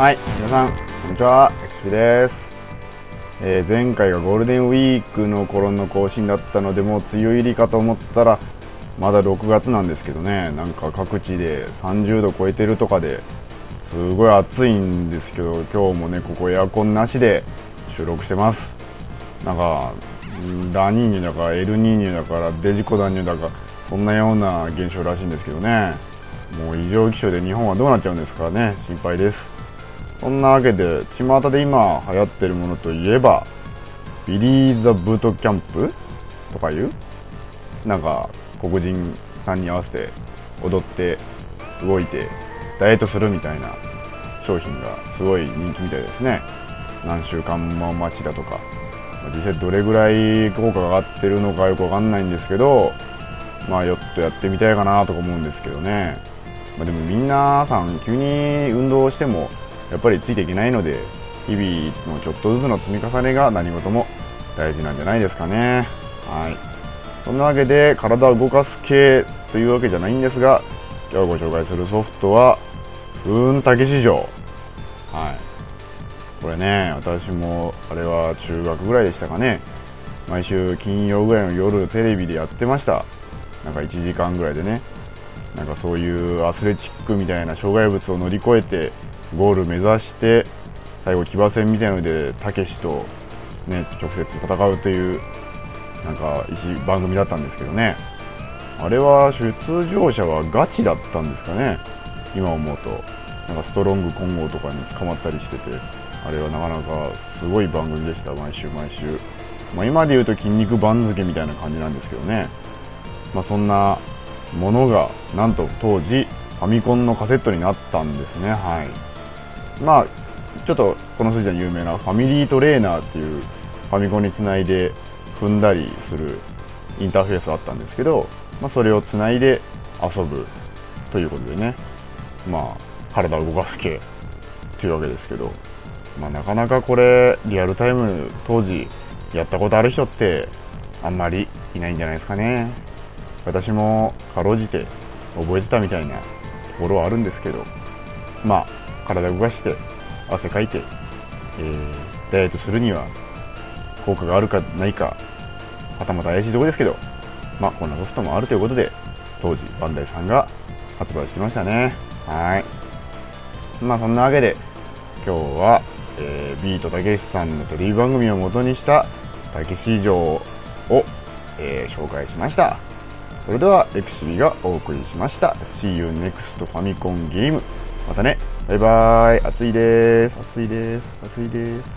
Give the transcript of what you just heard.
はい、皆さん、こんにちは、XP です、えー前回がゴールデンウィークの頃の更新だったので、もう梅雨入りかと思ったら、まだ6月なんですけどね、なんか各地で30度超えてるとかですごい暑いんですけど、今日もね、ここエアコンなしで収録してます。なんか、んラニーニュだから、エルニーニュだから、デジコダニュだから、そんなような現象らしいんですけどね、もう異常気象で日本はどうなっちゃうんですかね、心配です。そんなわけで、巷で今流行ってるものといえば、ビリー・ザ・ブートキャンプとかいうなんか黒人さんに合わせて踊って動いてダイエットするみたいな商品がすごい人気みたいですね。何週間も待ちだとか。実際どれぐらい効果が上がってるのかよくわかんないんですけど、まあ、ちょっとやってみたいかなとか思うんですけどね。まあ、でも皆さん急に運動してもやっぱりついていけないので日々のちょっとずつの積み重ねが何事も大事なんじゃないですかね。はい。そんなわけで体を動かす系というわけじゃないんですが今日ご紹介するソフトはふーんたけし城はい。これね私もあれは中学ぐらいでしたかね。毎週金曜ぐらいの夜テレビでやってました。なんか1時間ぐらいでね。なんかそういうアスレチックみたいな障害物を乗り越えてゴール目指して最後騎馬戦みたいなのでたけしと、ね、直接戦うというなんか一番組だったんですけどね。あれは出場者はガチだったんですかね。今思うと。なんかストロング混合とかに捕まったりしてて。あれはなかなかすごい番組でした。毎週毎週、まあ、今で言うと筋肉番付みたいな感じなんですけどね。まあ、そんなものがなんと当時ファミコンのカセットになったんですね。はい。まあちょっとこの筋では有名なファミリートレーナーっていうファミコンにつないで踏んだりするインターフェースあったんですけど、まあ、それをつないで遊ぶということでね。まあ体を動かす系というわけですけど、まあ、なかなかこれリアルタイム当時やったことある人ってあんまりいないんじゃないですかね。私もかろうじて覚えてたみたいなところはあるんですけど。まあ体を動かして汗かいて、えーダイエットするには効果があるかないかはたまた怪しいとこですけどまあこんなソフトもあるということで当時バンダイさんが発売してましたね。はい。まあそんなわけで今日は、えービートたけしさんのテレビ番組を元にしたたけし城を、えー紹介しました。それではエクシビがお送りしました。See you next ファミコンゲームまたね。バイバーイ。暑いです。暑いです。暑いです。